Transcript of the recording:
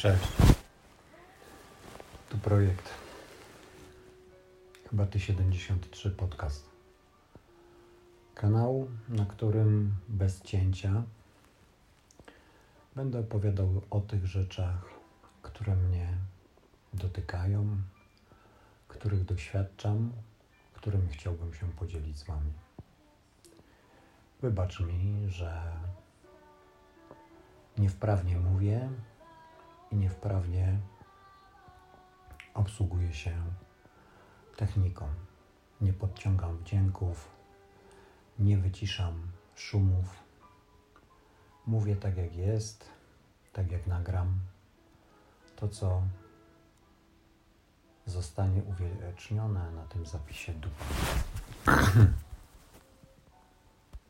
Cześć. Tu projekt chyba Ty73 podcast. Kanał, na którym bez cięcia będę opowiadał o tych rzeczach, które mnie dotykają, których doświadczam, którymi chciałbym się podzielić z Wami. Wybacz mi, że niewprawnie mówię i niewprawnie obsługuję się techniką. Nie podciągam wdzięków, nie wyciszam szumów. Mówię tak jak jest, tak jak nagram. To, co zostanie uwiecznione na tym zapisie dupa.